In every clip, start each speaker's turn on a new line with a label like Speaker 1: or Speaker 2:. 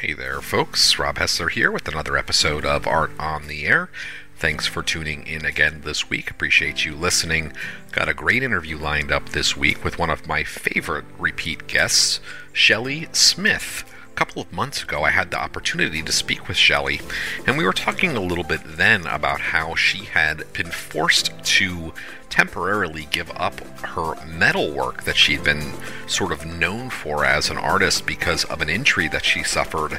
Speaker 1: Hey there, folks. Rob Hessler here with another episode of Art on the Air. Thanks for tuning in again this week. Appreciate you listening. Got a great interview lined up this week with one of my favorite repeat guests, Shelley Smith. A couple of months ago, I had the opportunity to speak with Shelley, and we were talking a little bit then about how she had been forced to temporarily give up her metal work that she'd been sort of known for as an artist because of an injury that she suffered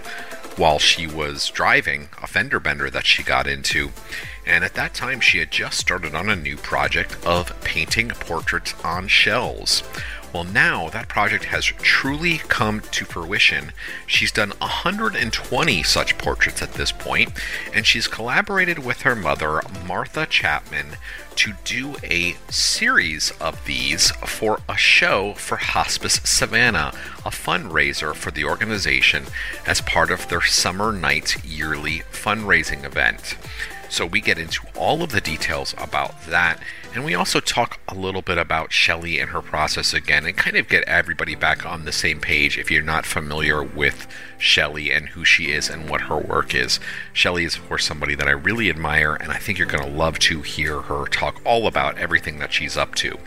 Speaker 1: while she was driving, a fender bender that she got into. And at that time, she had just started on a new project of painting portraits on shells. Well, now that project has truly come to fruition. She's done 120 such portraits at this point, and she's collaborated with her mother, Martha Chapman, to do a series of these for a show for Hospice Savannah, a fundraiser for the organization as part of their Summer Nights yearly fundraising event. So we get into all of the details about that, and we also talk a little bit about Shelley and her process again, and kind of get everybody back on the same page if you're not familiar with Shelley and who she is and what her work is. Shelley is, of course, somebody that I really admire, and I think you're going to love to hear her talk all about everything that she's up to.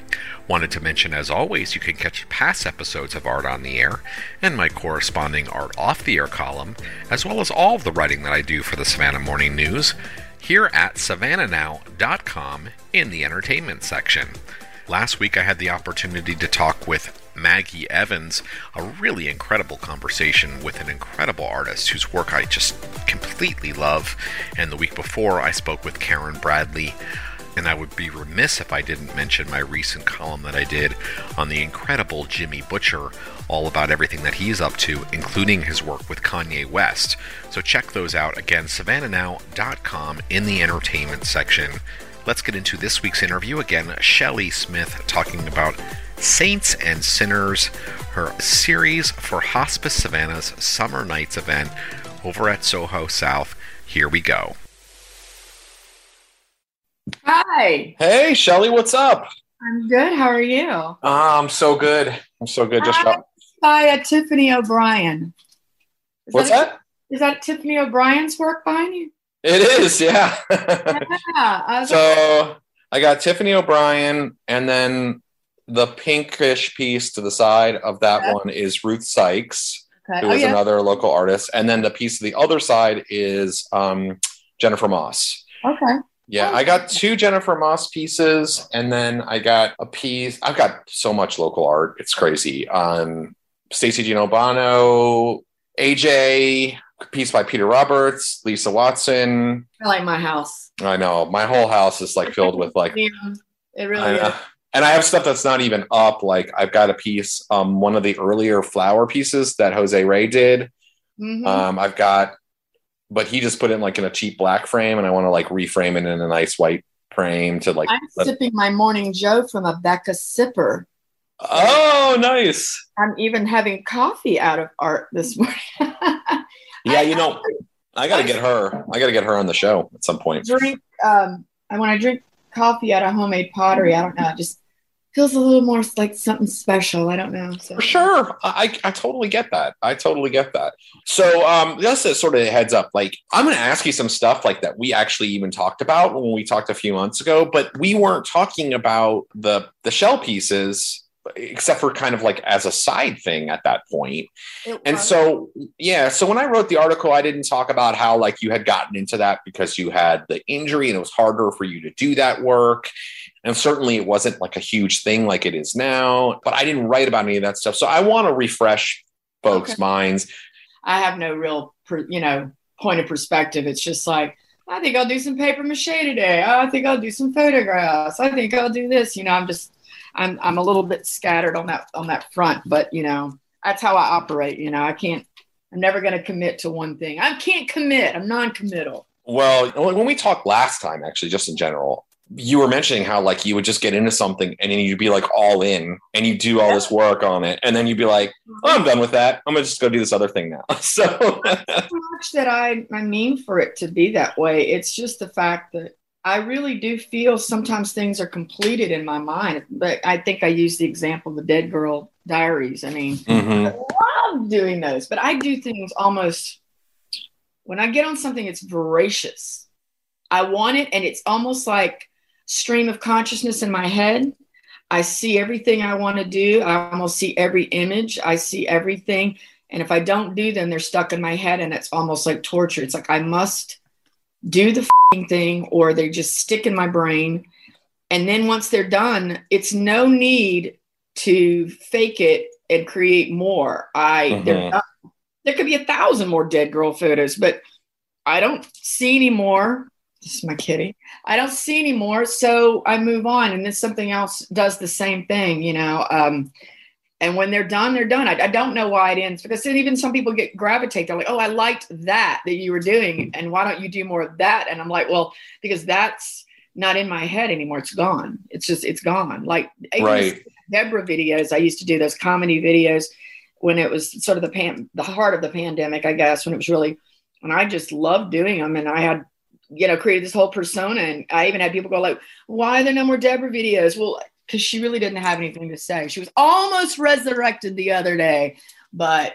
Speaker 1: Wanted to mention, as always, you can catch past episodes of Art on the Air and my corresponding Art Off the Air column, as well as all of the writing that I do for the Savannah Morning News here at savannahnow.com in the entertainment section. Last week I had the opportunity to talk with Maggie Evans, a really incredible conversation with an incredible artist whose work I just completely love. And the week before I spoke with Karen Bradley, and I would be remiss if I didn't mention my recent column that I did on the incredible Jimmy Butcher, all about everything that he's up to, including his work with Kanye West. So check those out again, savannahnow.com in the entertainment section. Let's get into this week's interview again. Shelley Smith talking about Saints and Sinners, her series for Hospice Savannah's Summer Nights event over at Soho South. Here we go.
Speaker 2: Hi.
Speaker 3: Hey, Shelley, what's up?
Speaker 2: I'm good. How are you?
Speaker 3: Oh, I'm so good. I'm so good. Just got...
Speaker 2: by uh, Tiffany O'Brien.
Speaker 3: Is what's that? that?
Speaker 2: Is that Tiffany O'Brien's work behind you?
Speaker 3: It is, yeah. yeah so I got Tiffany O'Brien, and then the pinkish piece to the side of that okay. one is Ruth Sykes, okay. who oh, yeah. another local artist, and then the piece to the other side is um, Jennifer Moss.
Speaker 2: Okay.
Speaker 3: Yeah, I got two Jennifer Moss pieces, and then I got a piece. I've got so much local art; it's crazy. Um, Stacy Gino Bono, AJ, piece by Peter Roberts, Lisa Watson.
Speaker 2: I like my house.
Speaker 3: I know my whole house is like filled with like.
Speaker 2: Yeah, it really is.
Speaker 3: And I have stuff that's not even up. Like I've got a piece, um, one of the earlier flower pieces that Jose Ray did. Mm-hmm. Um, I've got but he just put it in like in a cheap black frame, and I want to like reframe it in a nice white frame to like.
Speaker 2: I'm let- sipping my morning Joe from a Becca sipper.
Speaker 3: Oh, nice!
Speaker 2: I'm even having coffee out of art this morning.
Speaker 3: yeah, you know, I got to get her. I got to get her on the show at some point.
Speaker 2: Drink. Um, and when I drink coffee out of homemade pottery, I don't know. just feels a little more like something special. I don't know.
Speaker 3: So. For sure. I, I totally get that. I totally get that. So um just a sort of a heads up, like I'm gonna ask you some stuff like that we actually even talked about when we talked a few months ago, but we weren't talking about the the shell pieces except for kind of like as a side thing at that point. And so, yeah, so when I wrote the article, I didn't talk about how like you had gotten into that because you had the injury and it was harder for you to do that work. And certainly it wasn't like a huge thing like it is now, but I didn't write about any of that stuff. So I want to refresh folks' okay. minds.
Speaker 2: I have no real, you know, point of perspective. It's just like, I think I'll do some paper mache today. Oh, I think I'll do some photographs. I think I'll do this. You know, I'm just, I'm, I'm a little bit scattered on that, on that front, but you know, that's how I operate. You know, I can't, I'm never going to commit to one thing. I can't commit. I'm non-committal.
Speaker 3: Well, when we talked last time, actually, just in general, you were mentioning how like you would just get into something and then you'd be like all in and you do all this work on it and then you'd be like oh, i'm done with that i'm gonna just go do this other thing now so
Speaker 2: much that i i mean for it to be that way it's just the fact that i really do feel sometimes things are completed in my mind but i think i use the example of the dead girl diaries i mean mm-hmm. i love doing those but i do things almost when I get on something, it's voracious. I want it, and it's almost like stream of consciousness in my head. I see everything I want to do. I almost see every image. I see everything. And if I don't do them, they're stuck in my head and it's almost like torture. It's like I must do the thing or they just stick in my brain. And then once they're done, it's no need to fake it and create more. I mm-hmm. there could be a thousand more dead girl photos, but I don't see any more. This is my kitty. I don't see any more, so I move on, and then something else does the same thing. You know, um, and when they're done, they're done. I, I, don't know why it ends because even some people get gravitate. They're like, "Oh, I liked that that you were doing, and why don't you do more of that?" And I'm like, "Well, because that's not in my head anymore. It's gone. It's just it's gone." Like
Speaker 1: right.
Speaker 2: Deborah videos. I used to do those comedy videos when it was sort of the pan, the heart of the pandemic, I guess, when it was really, and I just loved doing them. And I had, you know, created this whole persona. And I even had people go like, "Why are there no more Deborah videos?" Well, because she really didn't have anything to say. She was almost resurrected the other day, but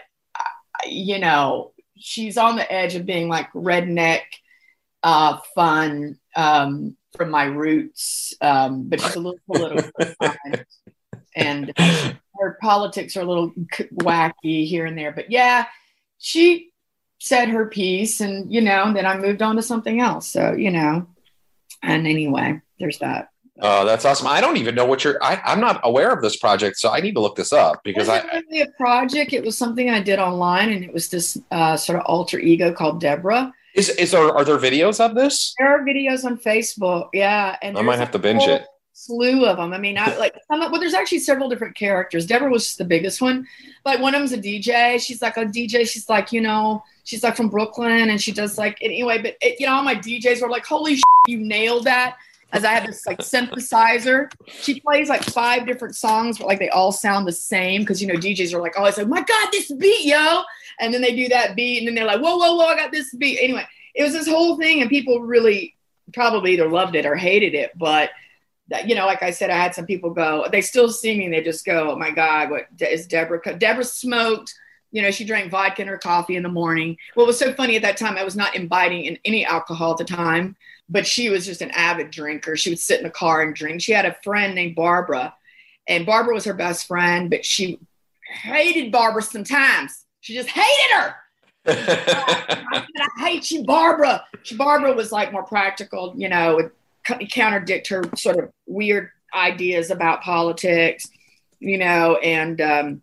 Speaker 2: you know, she's on the edge of being like redneck, uh, fun um, from my roots, um, but she's a little political. and her politics are a little wacky here and there. But yeah, she said her piece, and you know, and then I moved on to something else. So you know, and anyway, there's that.
Speaker 1: Oh, that's awesome! I don't even know what you're. I, am not aware of this project, so I need to look this up because
Speaker 2: it I. Really a project. It was something I did online, and it was this uh, sort of alter ego called Deborah.
Speaker 1: Is is there are there videos of this?
Speaker 2: There are videos on Facebook. Yeah,
Speaker 1: and I might have to binge it.
Speaker 2: Slew of them. I mean, I like some. Well, there's actually several different characters. Deborah was the biggest one, but one of them's a DJ. She's like a DJ. She's like you know, she's like from Brooklyn, and she does like anyway. But it, you know, all my DJs were like, "Holy, shit, you nailed that." As I have this like synthesizer. She plays like five different songs, but like they all sound the same because you know DJs are like always like, "My God, this beat, yo!" And then they do that beat, and then they're like, "Whoa, whoa, whoa! I got this beat." Anyway, it was this whole thing, and people really probably either loved it or hated it. But that, you know, like I said, I had some people go, they still see me, and they just go, "Oh my God, what is Deborah?" Deborah smoked. You know, she drank vodka in her coffee in the morning. What was so funny at that time, I was not imbibing in any alcohol at the time but she was just an avid drinker. She would sit in the car and drink. She had a friend named Barbara, and Barbara was her best friend, but she hated Barbara sometimes. She just hated her. I, I, hate you, Barbara. She, Barbara was like more practical, you know, would contradict her sort of weird ideas about politics, you know, and um,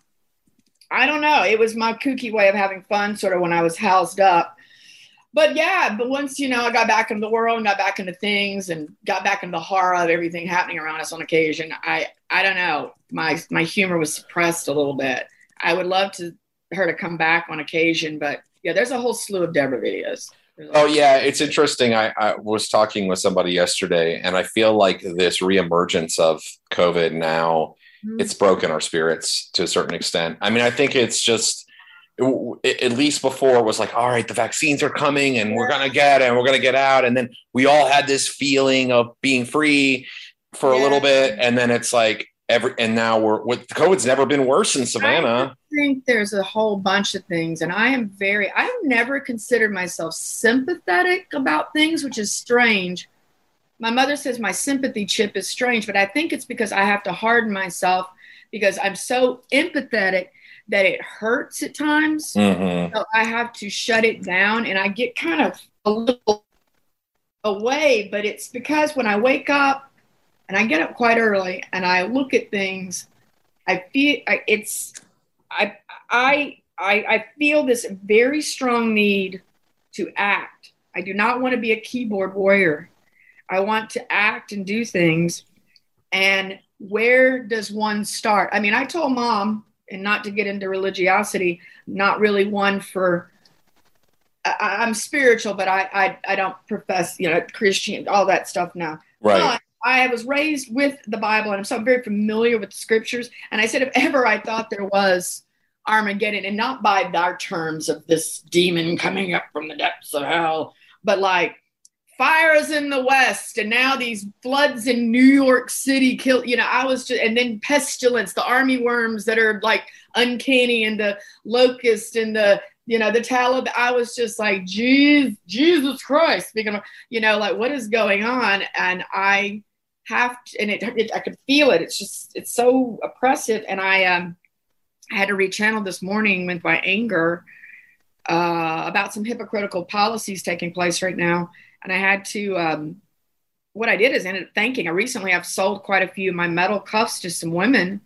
Speaker 2: I don't know. It was my kooky way of having fun, sort of when I was housed up but yeah, but once you know I got back into the world and got back into things and got back into the horror of everything happening around us on occasion, I I don't know my my humor was suppressed a little bit. I would love to her to come back on occasion, but yeah, there's a whole slew of Deborah videos.
Speaker 1: Oh yeah, it's interesting. I, I was talking with somebody yesterday, and I feel like this reemergence of COVID now, mm-hmm. it's broken our spirits to a certain extent. I mean, I think it's just at least before was like, all right, the vaccines are coming and we're gonna get it and we're gonna get out. And then we all had this feeling of being free for yeah. a little bit, and then it's like every and now we're with COVID's never been worse in Savannah.
Speaker 2: I think there's a whole bunch of things, and I am very I've never considered myself sympathetic about things, which is strange. My mother says my sympathy chip is strange, but I think it's because I have to harden myself because I'm so empathetic that it hurts at times. Mm-hmm. So I have to shut it down and I get kind of a little away, but it's because when I wake up and I get up quite early and I look at things, I feel I, it's I I I I feel this very strong need to act. I do not want to be a keyboard warrior. I want to act and do things. And where does one start? I mean, I told mom and not to get into religiosity, not really one for. I, am spiritual, but I, I I don't profess you know Christian all that stuff now.
Speaker 1: Right. But
Speaker 2: I was raised with the Bible, and I'm so very familiar with the scriptures. And I said, if ever I thought there was Armageddon, and not by our terms of this demon coming up from the depths of hell, but like fires in the west and now these floods in new york city kill you know i was just and then pestilence the army worms that are like uncanny and the locust and the you know, the Taliban. I was just like, geez, Jesus Christ, speaking of, you know, like what is going on? And I have to, and it, it I could feel it. It's just, it's so oppressive. And I, um, I had to rechannel this morning with my anger uh, about some hypocritical policies taking place right now. And I had to, um, what I did is ended up thanking. I recently I've sold quite a few of my metal cuffs to some women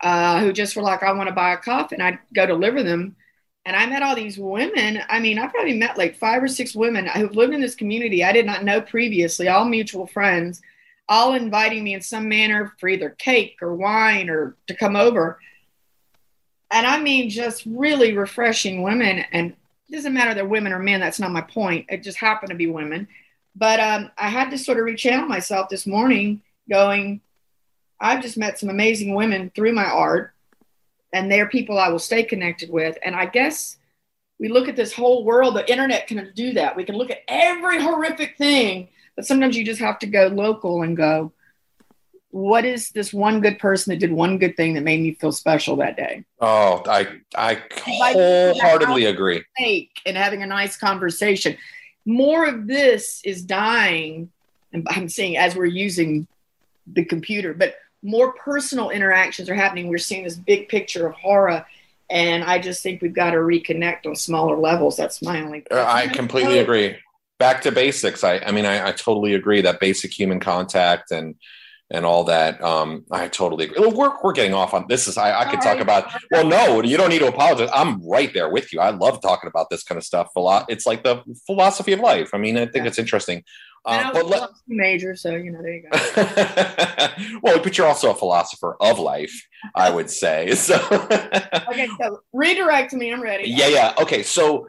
Speaker 2: uh, who just were like, I want to buy a cuff, and I'd go deliver them. And I met all these women. I mean, I probably met like five or six women who've lived in this community I did not know previously, all mutual friends, all inviting me in some manner for either cake or wine or to come over. And I mean, just really refreshing women. And it doesn't matter they're women or men, that's not my point. It just happened to be women. But um, I had to sort of rechannel myself this morning, going, I've just met some amazing women through my art, and they're people I will stay connected with. And I guess we look at this whole world, the internet can do that. We can look at every horrific thing, but sometimes you just have to go local and go, what is this one good person that did one good thing that made me feel special that day?
Speaker 1: Oh, I I wholeheartedly agree.
Speaker 2: And having a nice conversation. More of this is dying, and I'm seeing as we're using the computer, but more personal interactions are happening. We're seeing this big picture of horror. And I just think we've got to reconnect on smaller levels. That's my only.
Speaker 1: Uh, I completely agree. Back to basics. I, I mean, I, I totally agree that basic human contact and and all that. Um, I totally agree. We're, we're getting off on this. Is I, I could talk about. Well, no, you don't need to apologize. I'm right there with you. I love talking about this kind of stuff. A lot. It's like the philosophy of life. I mean, I think yeah. it's interesting.
Speaker 2: Um, but let, major, so you know, there you go.
Speaker 1: well, but you're also a philosopher of life, I would say. So
Speaker 2: okay, so redirect me. I'm ready.
Speaker 1: Yeah, yeah. Okay, so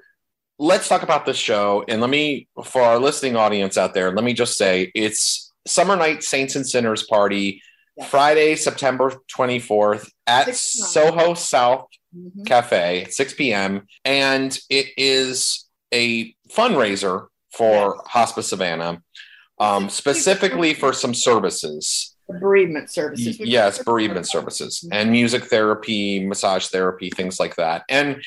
Speaker 1: let's talk about this show, and let me, for our listening audience out there, let me just say it's Summer Night Saints and Sinners Party, yes. Friday, September 24th at Soho South mm-hmm. Cafe, 6 p.m., and it is a fundraiser for yes. Hospice Savannah, um, specifically for some services.
Speaker 2: Bereavement services.
Speaker 1: Yes, bereavement services and music therapy, massage therapy, things like that. And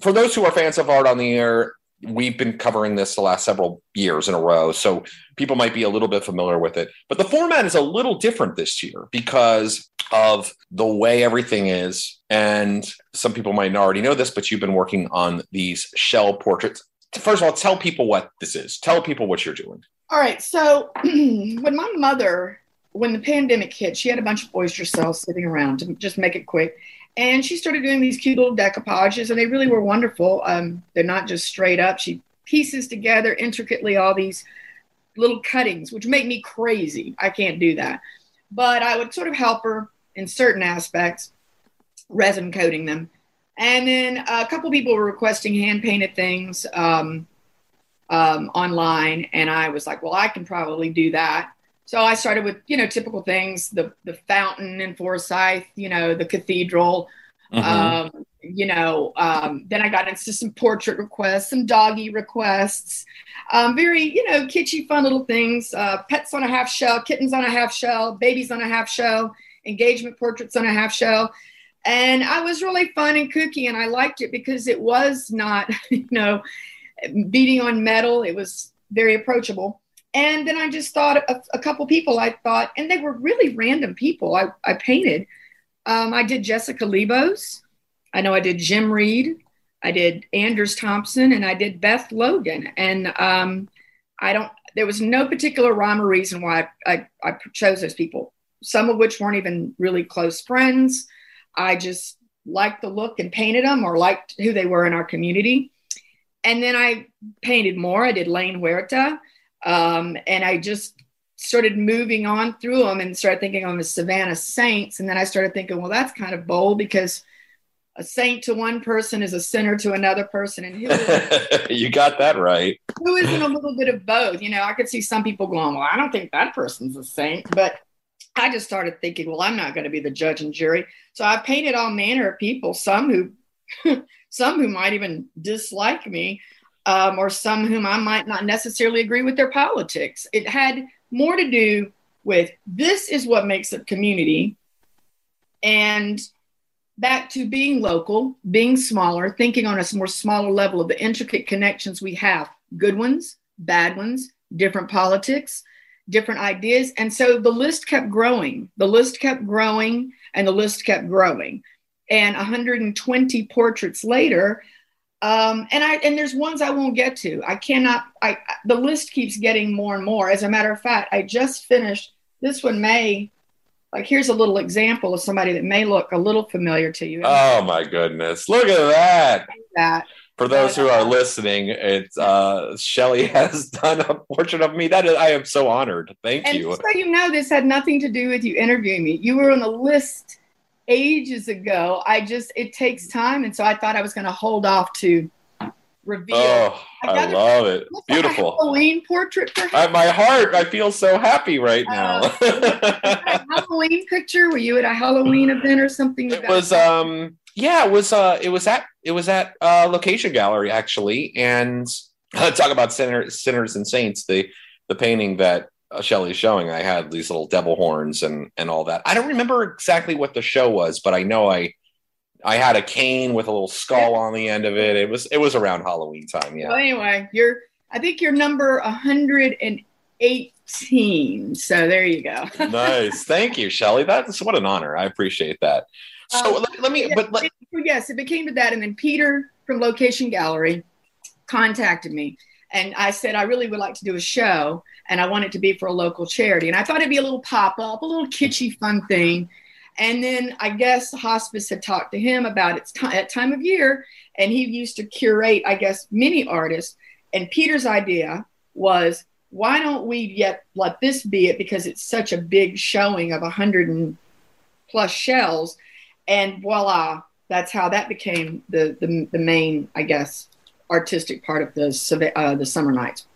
Speaker 1: for those who are fans of Art on the Air, we've been covering this the last several years in a row. So people might be a little bit familiar with it. But the format is a little different this year because of the way everything is. And some people might already know this, but you've been working on these shell portraits first of all, tell people what this is. Tell people what you're doing.
Speaker 2: All right. So when my mother, when the pandemic hit, she had a bunch of oyster cells sitting around to just make it quick. And she started doing these cute little decoupages, and they really were wonderful. Um, they're not just straight up. She pieces together intricately all these little cuttings, which make me crazy. I can't do that. But I would sort of help her in certain aspects, resin coating them. And then a couple people were requesting hand painted things um, um, online, and I was like, well, I can probably do that. So I started with you know typical things, the the fountain in Forsyth, you know, the cathedral. Mm-hmm. Um, you know, um, then I got into some portrait requests, some doggy requests, um, very, you know, kitschy, fun little things. Uh, pets on a half shell, kittens on a half shell, babies on a half shell, engagement portraits on a half shell and I was really fun and kooky, and I liked it because it was not, you know, beating on metal. It was very approachable. And then I just thought of a couple people I thought, and they were really random people I, I painted. Um, I did Jessica Lebos. I know I did Jim Reed. I did Anders Thompson, and I did Beth Logan. And um, I don't, there was no particular rhyme or reason why I, I, I chose those people, some of which weren't even really close friends. I just liked the look and painted them or liked who they were in our community. And then I painted more. I did Lane Huerta. Um, and I just started moving on through them and started thinking on the Savannah Saints. And then I started thinking, well, that's kind of bold because a saint to one person is a sinner to another person. And
Speaker 1: who you got that right.
Speaker 2: Who isn't a little bit of both? You know, I could see some people going, well, I don't think that person's a saint, but I just started thinking, well, I'm not going to be the judge and jury. So I painted all manner of people, some who, some who might even dislike me, um, or some whom I might not necessarily agree with their politics. It had more to do with this is what makes a community, and back to being local, being smaller, thinking on a more smaller level of the intricate connections we have good ones, bad ones, different politics, different ideas. And so the list kept growing. The list kept growing and the list kept growing. And 120 portraits later, um, and I and there's ones I won't get to. I cannot. I the list keeps getting more and more. As a matter of fact, I just finished this one. May like here's a little example of somebody that may look a little familiar to you.
Speaker 1: Oh my goodness! Look at that.
Speaker 2: That
Speaker 1: for those who are listening, it's uh, Shelley has done a portrait of me. That is, I am so honored. Thank
Speaker 2: and
Speaker 1: you.
Speaker 2: so you know, this had nothing to do with you interviewing me. You were on the list ages ago. I just it takes time, and so I thought I was going to hold off to reveal.
Speaker 1: Oh, I, I love it. Beautiful
Speaker 2: Halloween portrait.
Speaker 1: At my heart, I feel so happy right uh, now.
Speaker 2: Uh, Halloween picture? Were you at a Halloween event or something?
Speaker 1: It was um yeah, it was uh it was at it was at uh location gallery actually. And uh, talk about sinners, sinners and saints, the the painting that Shelley's showing, I had these little devil horns and and all that. I don't remember exactly what the show was, but I know I I had a cane with a little skull on the end of it. It was it was around Halloween time, yeah.
Speaker 2: Well, anyway, you're I think you're number 118. So there you go.
Speaker 1: nice. Thank you, Shelley. That's what an honor. I appreciate that. So um, let, let, me, but let,
Speaker 2: yes, it became to that. And then Peter from Location Gallery contacted me and I said, I really would like to do a show and I want it to be for a local charity. And I thought it'd be a little pop up, a little kitschy, fun thing. And then I guess hospice had talked to him about its t- at uh, time of year, and he used to curate, I guess, many artists. And Peter's idea was, why don't we yet let this be it because it's such a big showing of a hundred and plus shells and voila, that's how that became the the, the main, I guess, artistic part of the uh, the summer nights.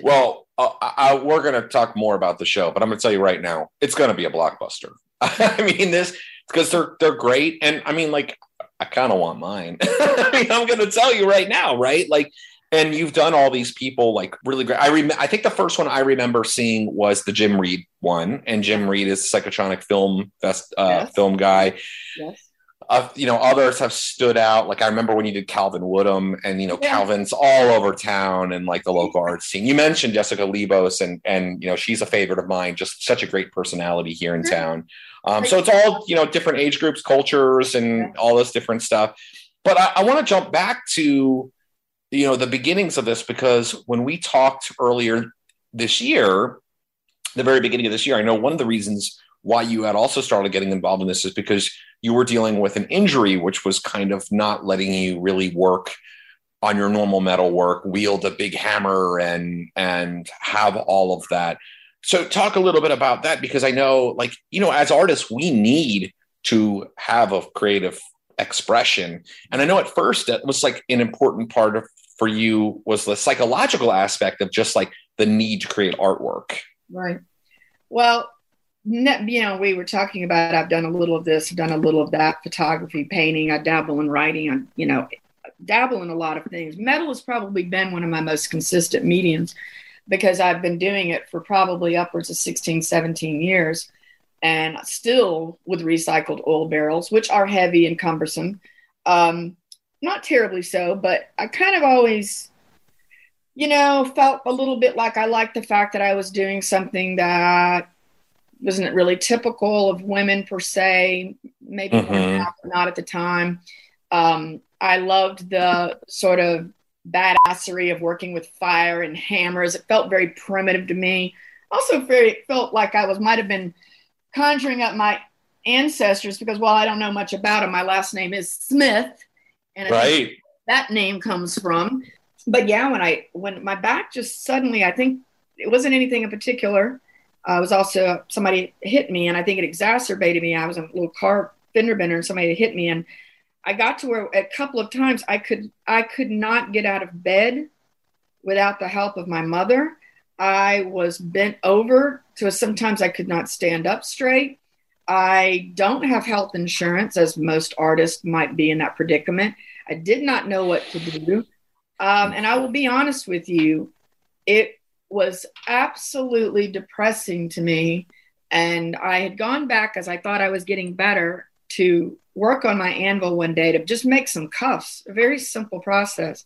Speaker 1: Well, uh, I, we're going to talk more about the show, but I'm going to tell you right now, it's going to be a blockbuster. I mean, this because they're they're great, and I mean, like, I kind of want mine. I mean, I'm going to tell you right now, right? Like, and you've done all these people like really great. I rem- I think the first one I remember seeing was the Jim Reed one, and Jim Reed is a psychotronic film fest uh, yes. film guy. Yes uh, you know, others have stood out. Like I remember when you did Calvin Woodham, and you know, yeah. Calvin's all over town and like the local art scene. You mentioned Jessica Lebos, and and you know, she's a favorite of mine. Just such a great personality here in town. Um, so it's all you know, different age groups, cultures, and all this different stuff. But I, I want to jump back to you know the beginnings of this because when we talked earlier this year, the very beginning of this year, I know one of the reasons why you had also started getting involved in this is because you were dealing with an injury, which was kind of not letting you really work on your normal metal work, wield a big hammer and and have all of that. So talk a little bit about that because I know like, you know, as artists, we need to have a creative expression. And I know at first it was like an important part of for you was the psychological aspect of just like the need to create artwork.
Speaker 2: Right. Well, you know, we were talking about I've done a little of this, I've done a little of that, photography, painting, I dabble in writing, I, you know, dabble in a lot of things. Metal has probably been one of my most consistent mediums because I've been doing it for probably upwards of 16, 17 years and still with recycled oil barrels, which are heavy and cumbersome. Um, not terribly so, but I kind of always, you know, felt a little bit like I liked the fact that I was doing something that wasn't it really typical of women per se, maybe mm-hmm. not at the time. Um, I loved the sort of badassery of working with fire and hammers. It felt very primitive to me. Also, very felt like I was might have been conjuring up my ancestors because while I don't know much about them, my last name is Smith, and
Speaker 1: right.
Speaker 2: that name comes from. But yeah, when I when my back just suddenly, I think it wasn't anything in particular. I was also somebody hit me, and I think it exacerbated me. I was a little car fender bender, and somebody hit me, and I got to where a couple of times I could I could not get out of bed without the help of my mother. I was bent over so sometimes I could not stand up straight. I don't have health insurance, as most artists might be in that predicament. I did not know what to do. Um, and I will be honest with you, it was absolutely depressing to me. And I had gone back as I thought I was getting better to work on my anvil one day to just make some cuffs, a very simple process.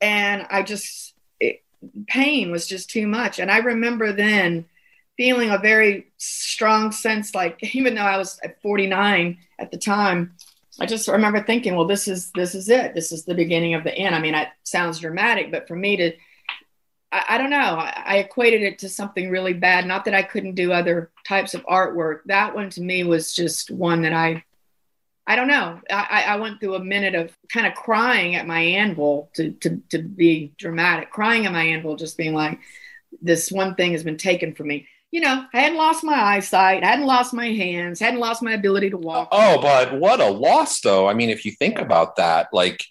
Speaker 2: And I just, it, pain was just too much. And I remember then feeling a very strong sense, like even though I was at 49 at the time, I just remember thinking, well, this is this is it. This is the beginning of the end. I mean, it sounds dramatic, but for me to I, I don't know. I, I, equated it to something really bad. Not that I couldn't do other types of artwork. That one to me was just one that I, I don't know. I, I went through a minute of kind of crying at my anvil to, to, to be dramatic, crying at my anvil, just being like, this one thing has been taken from me. You know, I hadn't lost my eyesight, I hadn't lost my hands, hadn't lost my ability to walk.
Speaker 1: Oh, but what a loss, though. I mean, if you think about that, like,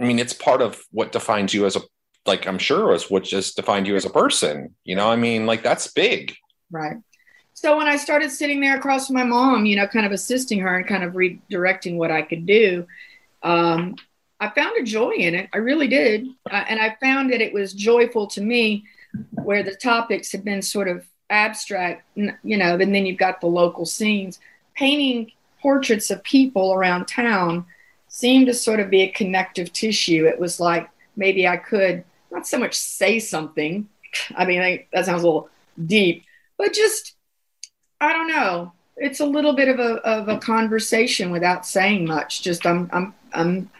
Speaker 1: I mean, it's part of what defines you as a like I'm sure was what just defined you as a person. You know, I mean, like that's big.
Speaker 2: Right. So when I started sitting there across from my mom, you know, kind of assisting her and kind of redirecting what I could do, um, I found a joy in it. I really did. Uh, and I found that it was joyful to me where the topics had been sort of abstract, you know, and then you've got the local scenes. Painting portraits of people around town seemed to sort of be a connective tissue. It was like maybe I could not so much say something. I mean, I, that sounds a little deep, but just, I don't know. It's a little bit of a, of a conversation without saying much. Just I'm, I'm, I'm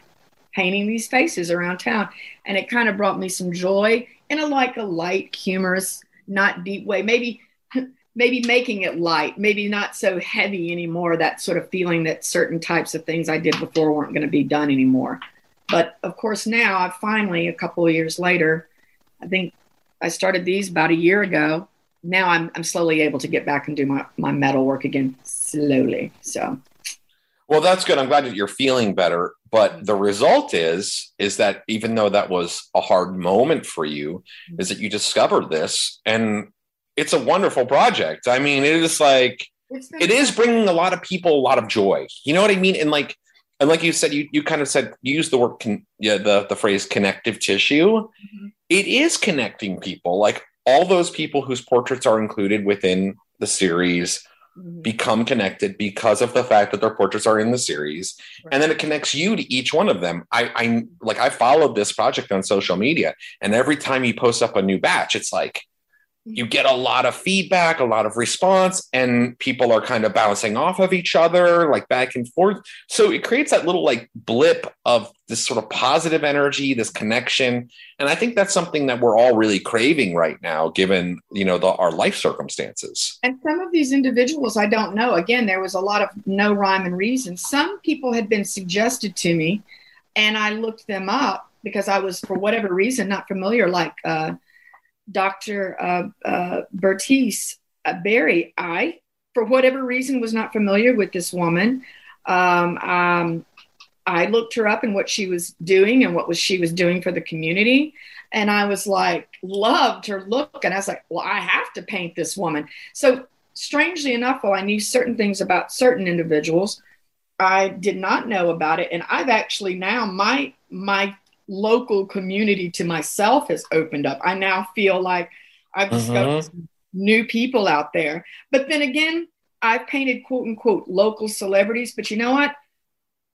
Speaker 2: painting these faces around town. And it kind of brought me some joy in a like a light, humorous, not deep way. Maybe, maybe making it light, maybe not so heavy anymore. That sort of feeling that certain types of things I did before weren't going to be done anymore. But of course, now I finally, a couple of years later, I think I started these about a year ago. Now I'm, I'm slowly able to get back and do my, my metal work again, slowly. So,
Speaker 1: well, that's good. I'm glad that you're feeling better. But the result is, is that even though that was a hard moment for you, mm-hmm. is that you discovered this and it's a wonderful project. I mean, it is like, it is bringing a lot of people a lot of joy. You know what I mean? And like, and like you said, you, you kind of said you use the word con- yeah the the phrase connective tissue. Mm-hmm. It is connecting people, like all those people whose portraits are included within the series mm-hmm. become connected because of the fact that their portraits are in the series, right. and then it connects you to each one of them. I I like I followed this project on social media, and every time you post up a new batch, it's like you get a lot of feedback, a lot of response, and people are kind of bouncing off of each other, like back and forth. So it creates that little like blip of this sort of positive energy, this connection. And I think that's something that we're all really craving right now, given you know the, our life circumstances.
Speaker 2: And some of these individuals, I don't know. Again, there was a lot of no rhyme and reason. Some people had been suggested to me, and I looked them up because I was, for whatever reason, not familiar. Like. Uh, Dr. Uh, uh, Bertice uh, Berry, I, for whatever reason, was not familiar with this woman. Um, um, I looked her up and what she was doing and what was she was doing for the community. And I was like, loved her look. And I was like, well, I have to paint this woman. So strangely enough, while I knew certain things about certain individuals, I did not know about it. And I've actually now my my local community to myself has opened up. I now feel like I've discovered mm-hmm. new people out there. But then again, I've painted quote unquote local celebrities, but you know what?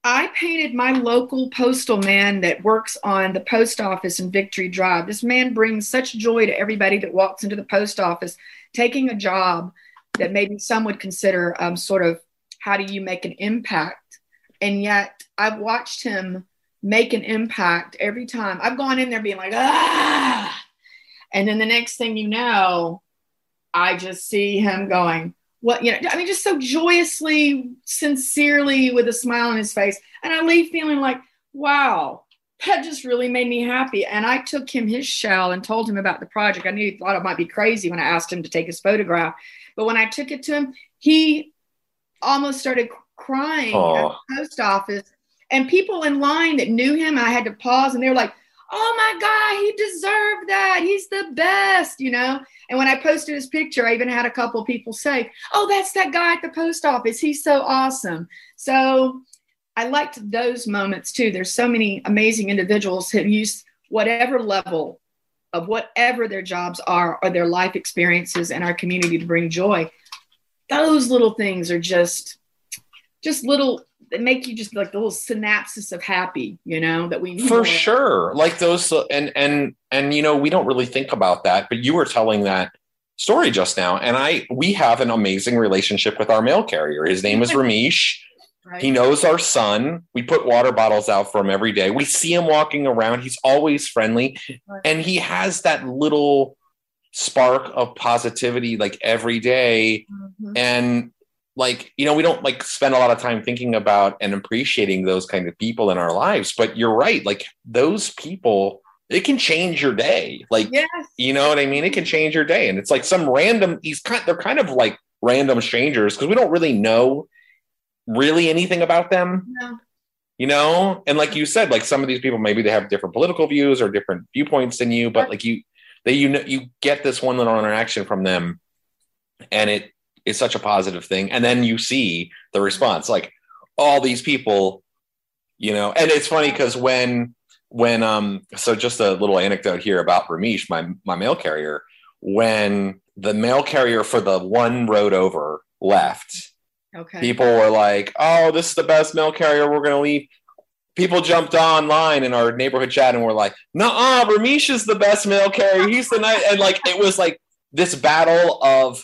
Speaker 2: I painted my local postal man that works on the post office in Victory Drive. This man brings such joy to everybody that walks into the post office, taking a job that maybe some would consider um, sort of how do you make an impact? And yet I've watched him make an impact every time. I've gone in there being like, ah. And then the next thing you know, I just see him going, what, you know, I mean, just so joyously, sincerely with a smile on his face. And I leave feeling like, wow, that just really made me happy. And I took him his shell and told him about the project. I knew he thought it might be crazy when I asked him to take his photograph. But when I took it to him, he almost started crying Aww. at the post office and people in line that knew him, I had to pause and they were like, oh my God, he deserved that. He's the best, you know? And when I posted his picture, I even had a couple people say, oh, that's that guy at the post office. He's so awesome. So I liked those moments too. There's so many amazing individuals who use whatever level of whatever their jobs are or their life experiences in our community to bring joy. Those little things are just just little that make you just like the little synapses of happy, you know, that we need.
Speaker 1: for sure. Like those and and and you know we don't really think about that but you were telling that story just now and i we have an amazing relationship with our mail carrier. His name is ramesh.
Speaker 2: Right?
Speaker 1: he knows our son. We put water bottles out for him every day. We see him walking around. He's always friendly
Speaker 2: Right.
Speaker 1: and he has that little spark of positivity like every day.
Speaker 2: Mhm.
Speaker 1: and like you know we don't like spend a lot of time thinking about and appreciating those kind of people in our lives but you're right like those people it can change your day like
Speaker 2: Yes.
Speaker 1: you know what i mean it can change your day and it's like some random he's kind they're kind of like random strangers because we don't really know really anything about them
Speaker 2: No.
Speaker 1: you know and like you said like some of these people maybe they have different political views or different viewpoints than you but like you they you know you get this one little interaction from them and it is such a positive thing and then you see the response like all these people you know and it's funny because when when um so just a little anecdote here about ramesh my my mail carrier when the mail carrier for the one road over left
Speaker 2: Okay.
Speaker 1: people were like, "Oh, this is the best mail carrier. We're going to leave." People jumped online in our neighborhood chat and were like, "Nah, Ramesh is the best mail carrier. He's the night." And like, it was like this battle of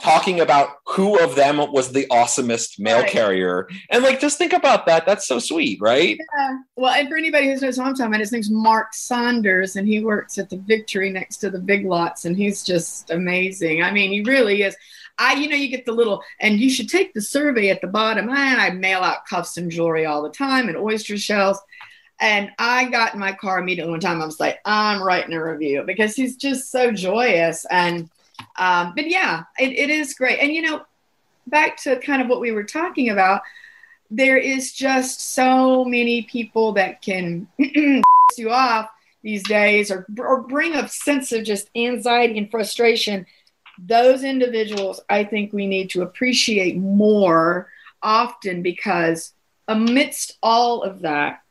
Speaker 1: talking about who of them was the awesomest mail
Speaker 2: Right.
Speaker 1: carrier. And like, just think about that. That's so sweet, right?
Speaker 2: Yeah. Well, and for anybody who knows who I'm talking about, his name's Mark Saunders, and he works at the Victory next to the Big Lots, and he's just amazing. I mean, he really is. I, you know, you get the little, and you should take the survey at the bottom. And I mail out cuffs and jewelry all the time, and oyster shells. And I got in my car immediately one time. I was like, I'm writing a review because he's just so joyous. And, um, but yeah, it, it is great. And you know, back to kind of what we were talking about there is just so many people that can you off these days or, or bring a sense of just anxiety and frustration. Those individuals i think we need to appreciate more often because amidst all of that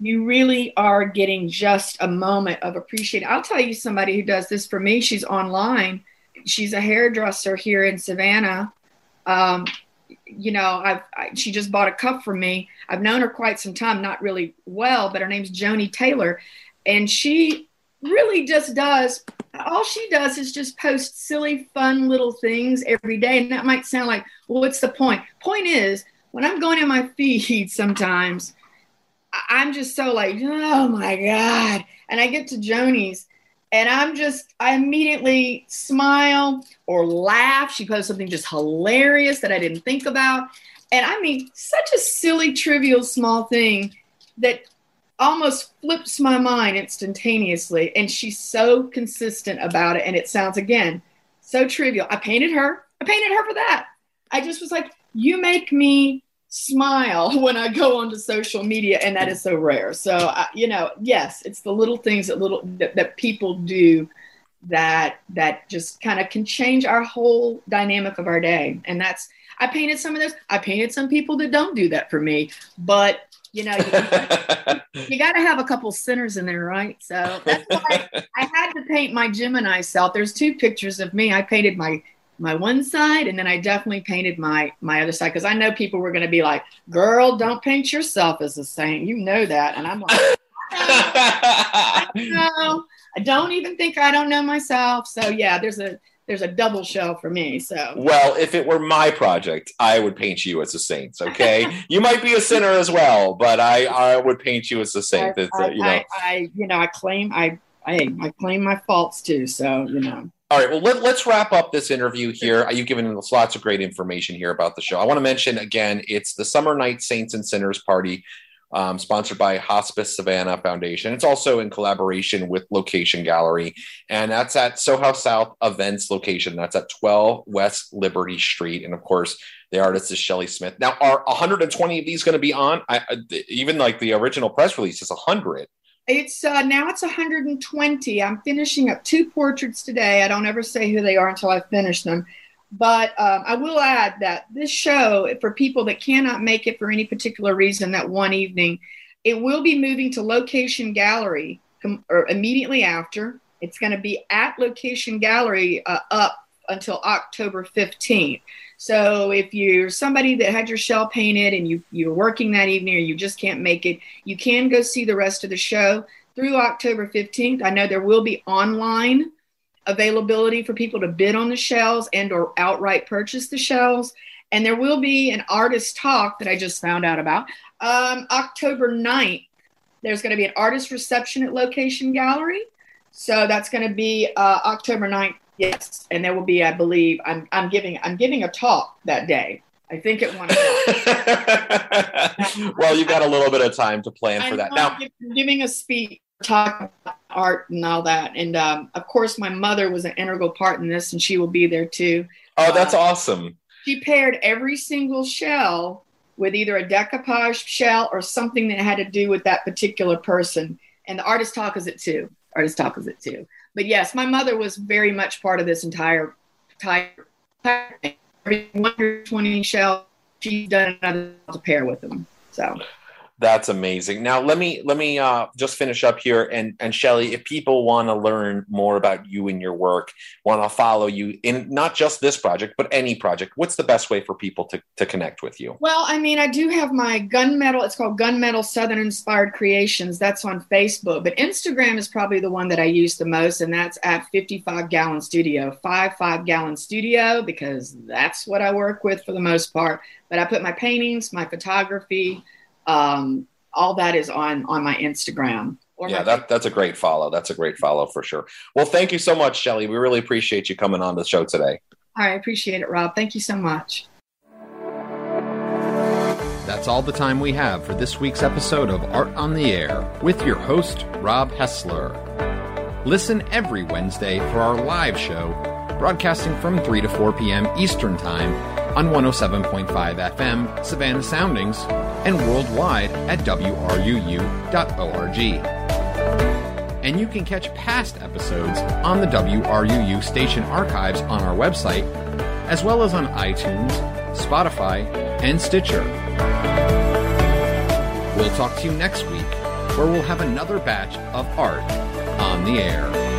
Speaker 2: you really are getting just a moment of appreciation. I'll tell you somebody who does this for me. She's online she's a hairdresser here in savannah um, you know, I've I, she just bought a cup for me. I've known her quite some time, not really well, but her name's Joni Taylor, and she really just does. All she does is just post silly, fun little things every day, and that might sound like, well, what's the point? Point is, when I'm going in my feed, sometimes I'm just so like, oh my god, and I get to Joni's. And I'm just, I immediately smile or laugh. She posts something just hilarious that I didn't think about. And I mean, such a silly, trivial, small thing that almost flips my mind instantaneously. And she's so consistent about it. And it sounds, again, so trivial. I painted her. I painted her for that. I just was like, you make me smile when I go onto social media, and that is so rare. So, I, you know, yes, it's the little things that little that, that people do that that just kind of can change our whole dynamic of our day. And that's I painted some of those. I painted some people that don't do that for me, but you know, you, you got to have a couple sinners in there, right? So that's why I had to paint my Gemini self. There's two pictures of me. I painted my my one side, and then I definitely painted my my other side because I know people were going to be like, "Girl, don't paint yourself as a saint." You know that, and I'm like, "No, I don't even think I don't know myself." So yeah, there's a there's a double shell for me. So
Speaker 1: well, if it were my project, I would paint you as a saint. Okay, you might be a sinner as well, but I I would paint you as a saint.
Speaker 2: I,
Speaker 1: uh, you know.
Speaker 2: I, I you know I claim I I I claim my faults too. So you know.
Speaker 1: All right, well, let, let's wrap up this interview here. You've given us lots of great information here about the show. I want to mention again, it's the Summer Night Saints and Sinners Party, um, sponsored by Hospice Savannah Foundation. It's also in collaboration with Location Gallery, and that's at Soho South Events location. That's at 12 West Liberty Street. And of course, the artist is Shelley Smith. Now, are 120 of these going to be on? I, I, even like the original press release is 100.
Speaker 2: It's uh, now it's 120. I'm finishing up two portraits today. I don't ever say who they are until I finish them. But um, I will add that this show, for people that cannot make it for any particular reason that one evening, it will be moving to Location Gallery com- or immediately after. It's going to be at Location Gallery uh, up until October 15th. So if you're somebody that had your shell painted and you you're working that evening or you just can't make it, you can go see the rest of the show through October 15th. I know there will be online availability for people to bid on the shells and or outright purchase the shells. And there will be an artist talk that I just found out about. Um, October 9th, there's going to be an artist reception at Location Gallery. So that's going to be uh, October 9th. Yes, and there will be, I believe, I'm, I'm giving I'm giving a talk that day. I think at one
Speaker 1: o'clock. well, you've got a little bit of time to plan for that. Now,
Speaker 2: giving a speech, talk about art and all that, and um, of course, my mother was an integral part in this, and she will be there too.
Speaker 1: Oh, that's uh, awesome!
Speaker 2: She paired every single shell with either a decoupage shell or something that had to do with that particular person, and the artist talk is it too artist it too. But yes, my mother was very much part of this entire entire thing. Every 120 shell, she's done another to pair with them. So
Speaker 1: that's amazing. Now let me let me uh, just finish up here and and Shelley, if people want to learn more about you and your work, want to follow you in not just this project but any project, what's the best way for people to to connect with you?
Speaker 2: Well, I mean, I do have my gunmetal. It's called Gunmetal Southern Inspired Creations. That's on Facebook, but Instagram is probably the one that I use the most, and that's at 55 Gallon Studio, five five gallon studio, because that's what I work with for the most part. But I put my paintings, my photography um, all that is on on my Instagram.
Speaker 1: yeah, that, that's a great follow. That's a great follow for sure. Well, thank you so much, Shelley. We really appreciate you coming on the show today.
Speaker 2: I appreciate it, Rob. Thank you so much.
Speaker 4: That's all the time we have for this week's episode of Art on the Air with your host, Rob Hessler. Listen every Wednesday for our live show, broadcasting from 3 to 4 p.m. Eastern Time on 107.5 FM, Savannah Soundings, and worldwide at WRUU.org. And you can catch past episodes on the WRUU station archives on our website, as well as on iTunes, Spotify, and Stitcher. We'll talk to you next week, where we'll have another batch of art on the air.